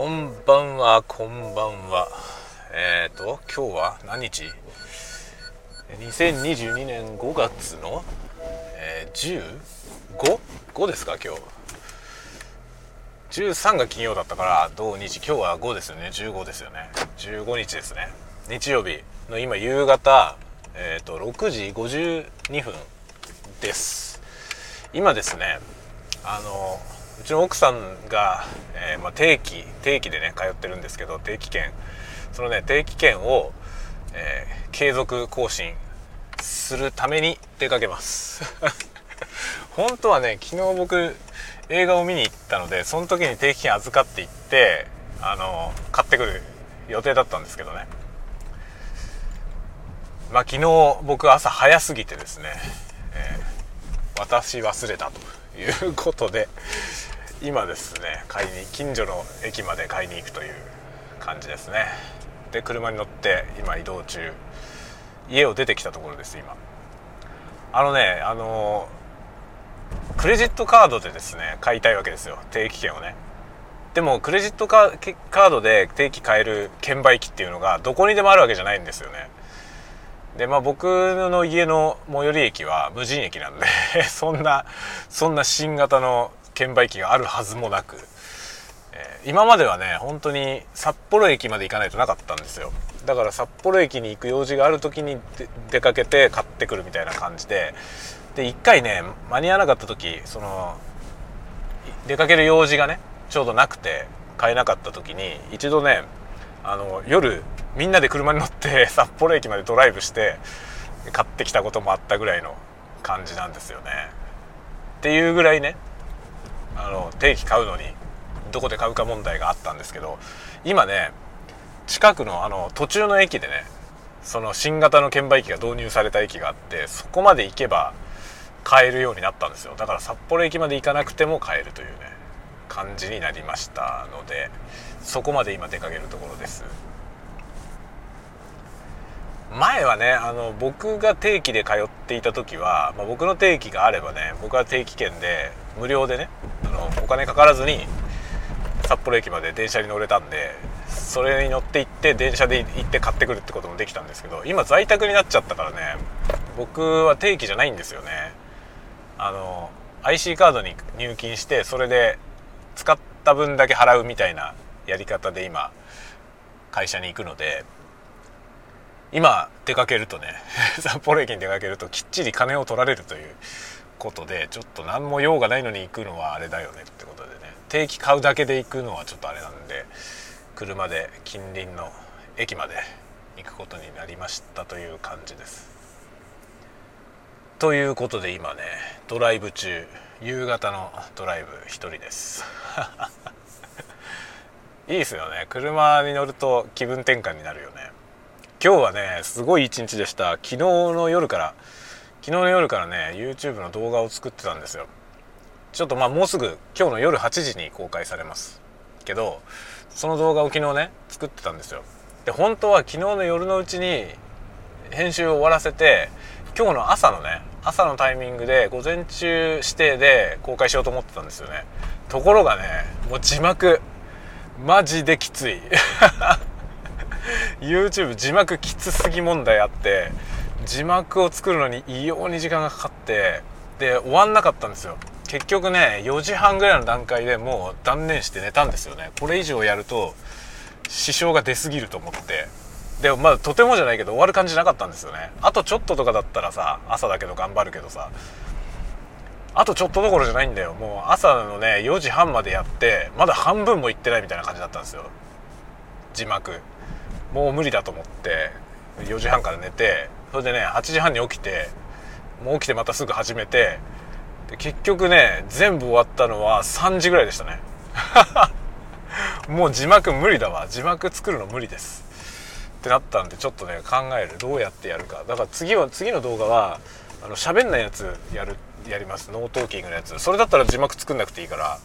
こんばんは、こんばんは。えっ、ー、と、今日は何日 ?2022 年5月の、えー、15?5 ですか、今日。13が金曜だったから土日今日は5ですよね15ですよね15日ですね日曜日の今夕方、えー、と6時52分です今ですねあのうちの奥さんが、えー、まあ、定期定期でね通ってるんですけど定期券。そのね定期券を、えー、継続更新するために出かけます。本当はね昨日僕映画を見に行ったのでその時に定期券預かっていってあの買ってくる予定だったんですけどね。まあ昨日僕朝早すぎてですね、えー、私忘れたということで今ですね買いに近所の駅まで買いに行くという感じですね。で車に乗って今移動中。家を出てきたところです今。あのねあのクレジットカードでですね買いたいわけですよ。定期券をね。でもクレジットカードで定期買える券売機っていうのがどこにでもあるわけじゃないんですよね。でまあ僕の家の最寄り駅は無人駅なんで そんなそんな新型の券売機があるはずもなく、えー、今まではね本当に札幌駅まで行かないとなかったんですよだから札幌駅に行く用事がある時に出かけて買ってくるみたいな感じでで1回ね間に合わなかった時その出かける用事がねちょうどなくて買えなかった時に一度ねあの夜みんなで車に乗って 札幌駅までドライブして買ってきたこともあったぐらいの感じなんですよね。っていうぐらいねあの定期買うのにどこで買うか問題があったんですけど今ね近くのあの途中の駅でねその新型の券売機が導入された駅があってそこまで行けば買えるようになったんですよ。だから札幌駅まで行かなくても買えるというね感じになりましたのでそこまで今出かけるところです。前はねあの僕が定期で通っていた時は、まあ、僕の定期があればね僕は定期券で無料でねあのお金かからずに札幌駅まで電車に乗れたんでそれに乗って行って電車で行って買ってくるってこともできたんですけど今在宅になっちゃったからね僕は定期じゃないんですよね。あの IC カードに入金してそれで使った分だけ払うみたいなやり方で今会社に行くので今出かけるとね 札幌駅に出かけるときっちり金を取られるということでちょっと何も用がないのに行くのはあれだよねってことでね。定期買うだけで行くのはちょっとあれなんで車で近隣の駅まで行くことになりましたという感じです。ということで今ねドライブ中夕方のドライブ1人です。いいですよね。車に乗ると気分転換になるよね。今日はねすごい一日でした。昨日の夜から昨日の夜からね YouTube の動画を作ってたんですよ。ちょっとまあもうすぐ今日の夜8時に公開されます。けどその動画を昨日ね作ってたんですよ。で本当は昨日の夜のうちに編集を終わらせて今日の朝のね朝のタイミングで午前中指定で公開しようと思ってたんですよね。ところがねもう字幕マジできつい。YouTube 字幕きつすぎ問題あって字幕を作るのに異様に時間がかかってで終わんなかったんですよ。結局ね4時半ぐらいの段階でもう断念して寝たんですよね。これ以上やると支障が出過ぎると思って。でもまあとてもじゃないけど終わる感じなかったんですよね。あとちょっととかだったらさ朝だけど頑張るけどさ。あとちょっとどころじゃないんだよ。もう朝のね4時半までやってまだ半分もいってないみたいな感じだったんですよ。字幕。もう無理だと思って4時半から寝てそれでね8時半に起きてもう起きてまたすぐ始めてで結局ね全部終わったのは3時ぐらいでしたね。もう字幕無理だわ。字幕作るの無理です。ってなったんでちょっとね考える。どうやってやるか。だから次は次の動画はあの喋んないやつやるやります。ノートーキングのやつ。それだったら字幕作んなくていいから。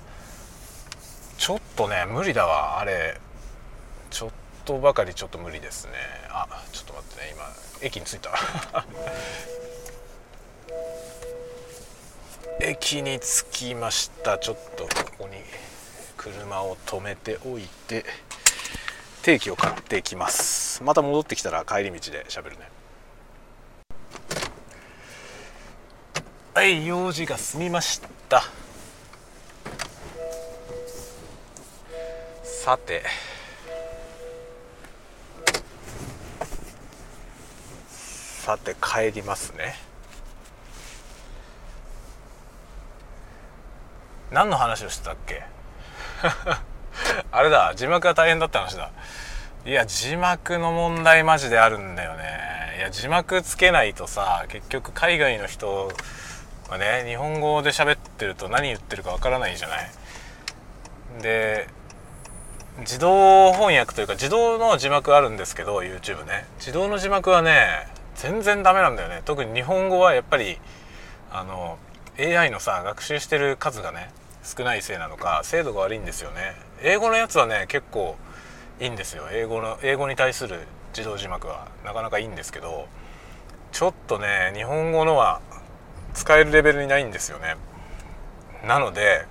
ちょっとね無理だわ。あれ。ちょっとばかりちょっと無理ですね。あちょっと待ってね。今駅に着いた。駅に着きました。ちょっとここに車を止めておいて定期を買ってきます。また戻ってきたら帰り道で喋るね。はい用事が済みました。さてさて帰りますね。何の話をしてたっけ？あれだ字幕が大変だった話だ。いや字幕の問題マジであるんだよね。いや字幕つけないとさ結局海外の人はね日本語で喋ってると何言ってるかわからないじゃない。で自動翻訳というか自動の字幕あるんですけど YouTube ね。自動の字幕はね全然ダメなんだよね。特に日本語はやっぱりあの AI のさ学習してる数がね少ないせいなのか精度が悪いんですよね。英語のやつはね結構いいんですよ。英語の英語に対する自動字幕は。なかなかいいんですけどちょっとね日本語のは使えるレベルにないんですよね。なので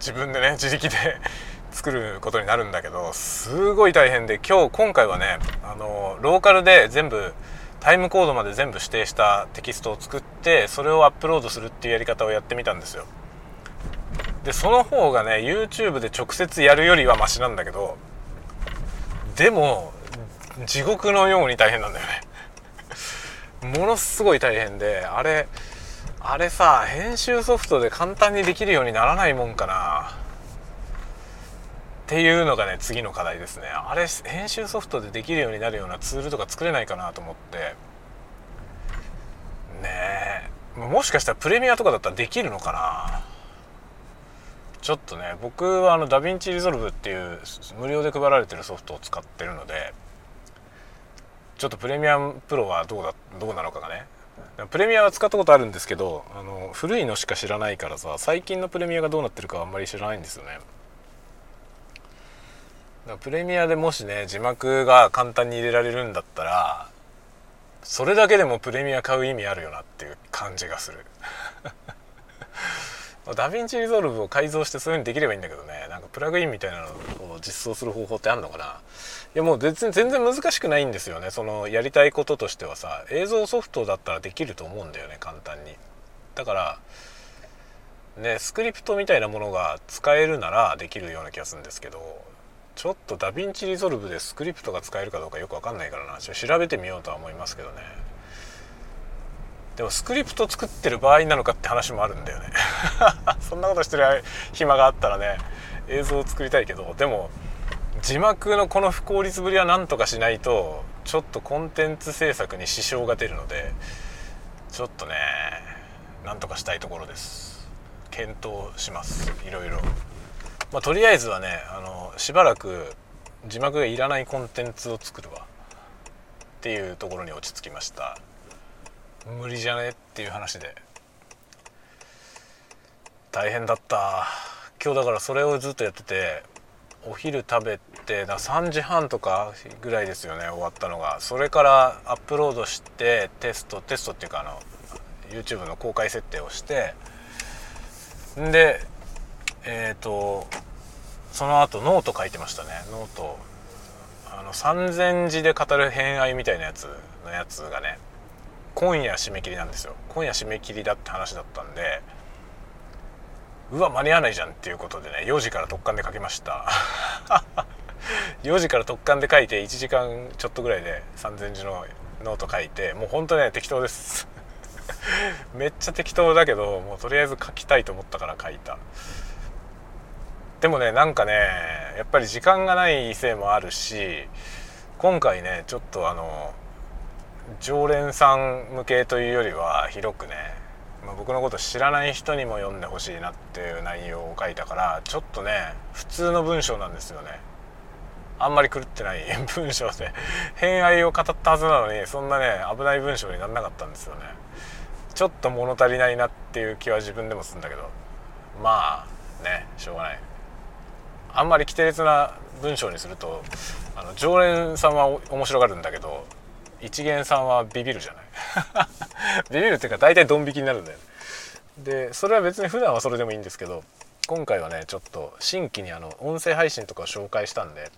自分でね自力で 作ることになるんだけどすごい大変で今日今回はねあのローカルで全部タイムコードまで全部指定したテキストを作ってそれをアップロードするっていうやり方をやってみたんですよ。でその方がね YouTube で直接やるよりはマシなんだけどでも地獄のように大変なんだよね。ものすごい大変であれあれさ編集ソフトで簡単にできるようにならないもんかな。っていうのがね次の課題ですね。あれ編集ソフトでできるようになるようなツールとか作れないかなと思って。ねえ。もしかしたらプレミアとかだったらできるのかな。ちょっとね僕はあのダヴィンチリゾルブっていう無料で配られてるソフトを使ってるのでちょっとプレミアムプロはどうだどうなのかがね。プレミアは使ったことあるんですけどあの古いのしか知らないからさ最近のプレミアがどうなってるかあんまり知らないんですよね。プレミアでもしね字幕が簡単に入れられるんだったらそれだけでもプレミア買う意味あるよなっていう感じがする。ダヴィンチリゾルブを改造してそういう風にできればいいんだけどねなんかプラグインみたいなのを実装する方法ってあるのかな。いやもう全然全然難しくないんですよね。そのやりたいこととしてはさ映像ソフトだったらできると思うんだよね簡単に。だからねスクリプトみたいなものが使えるならできるような気がするんですけどちょっとダヴィンチリゾルブでスクリプトが使えるかどうかよく分かんないからな。ちょっと調べてみようとは思いますけどね。でもスクリプト作ってる場合なのかって話もあるんだよね。そんなことしてる暇があったらね映像を作りたいけど。でも字幕のこの不効率ぶりは何とかしないとちょっとコンテンツ制作に支障が出るのでちょっとねなんとかしたいところです。検討します。いろいろまあ、とりあえずはねあのしばらく字幕がいらないコンテンツを作るわ。っていうところに落ち着きました。無理じゃね？っていう話で。大変だった。今日だからそれをずっとやっててお昼食べてな3時半とかぐらいですよね終わったのが。それからアップロードしてテストテストっていうかあの YouTube の公開設定をして。んでえっ、ー、とその後ノート書いてましたね。ノート。あの3,000字で語る偏愛みたいなやつのやつがね今夜締め切りなんですよ。今夜締め切りだって話だったんでうわ間に合わないじゃんっていうことでね4時から特貫で書きました。4時から特貫で書いて1時間ちょっとぐらいで3,000字のノート書いてもうほんとね適当です。めっちゃ適当だけどもうとりあえず書きたいと思ったから書いた。でもねなんかねやっぱり時間がないせいもあるし今回ねちょっとあの常連さん向けというよりは広くね、まあ、僕のこと知らない人にも読んでほしいなっていう内容を書いたからちょっとね普通の文章なんですよね。あんまり狂ってない 文章で偏愛を語ったはずなのにそんなね危ない文章にならなかったんですよね。ちょっと物足りないなっていう気は自分でもするんだけどまあねしょうがない。あんまり規定列な文章にするとあの常連さんは面白がるんだけど一元さんはビビるじゃない。ビビるっていうか大体ドン引きになるんだよね。でそれは別に普段はそれでもいいんですけど今回はねちょっと新規にあの音声配信とかを紹介したんで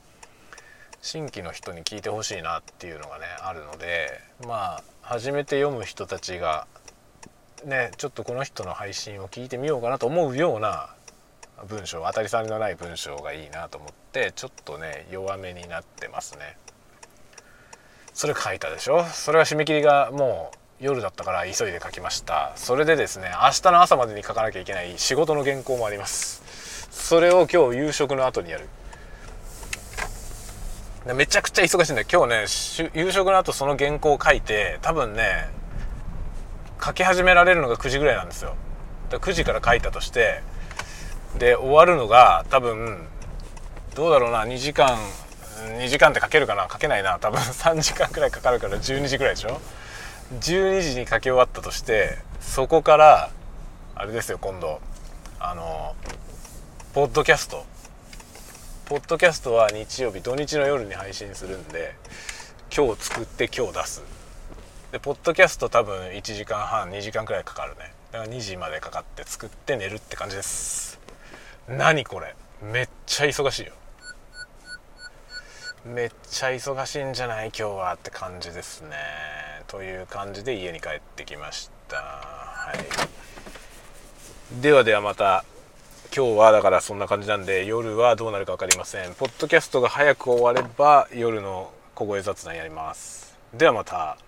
新規の人に聞いてほしいなっていうのがねあるのでまあ初めて読む人たちがねちょっとこの人の配信を聞いてみようかなと思うような文章当たり障りのない文章がいいなと思ってちょっとね弱めになってますね。それ書いたでしょ？それは締め切りがもう夜だったから急いで書きました。それでですね明日の朝までに書かなきゃいけない仕事の原稿もあります。それを今日夕食の後にやる。めちゃくちゃ忙しいんだよ。今日ね夕食の後その原稿を書いて多分ね書き始められるのが9時ぐらいなんですよ。だ9時から書いたとしてで終わるのが多分どうだろうな2時間2時間って書けるかな書けないな。多分 3時間くらいかかるから12時くらいでしょ？12時に書き終わったとしてそこからあれですよ今度。あのポッドキャスト。ポッドキャストは日曜日土日の夜に配信するんで今日作って今日出す。でポッドキャスト多分1時間半2時間くらいかかるね。だから2時までかかって作って寝るって感じです。何これ？めっちゃ忙しいよ。めっちゃ忙しいんじゃない？今日はって感じですね。という感じで家に帰ってきました。はい。ではではまた。今日はだからそんな感じなんで夜はどうなるか分かりません。ポッドキャストが早く終われば夜の小声雑談やります。ではまた。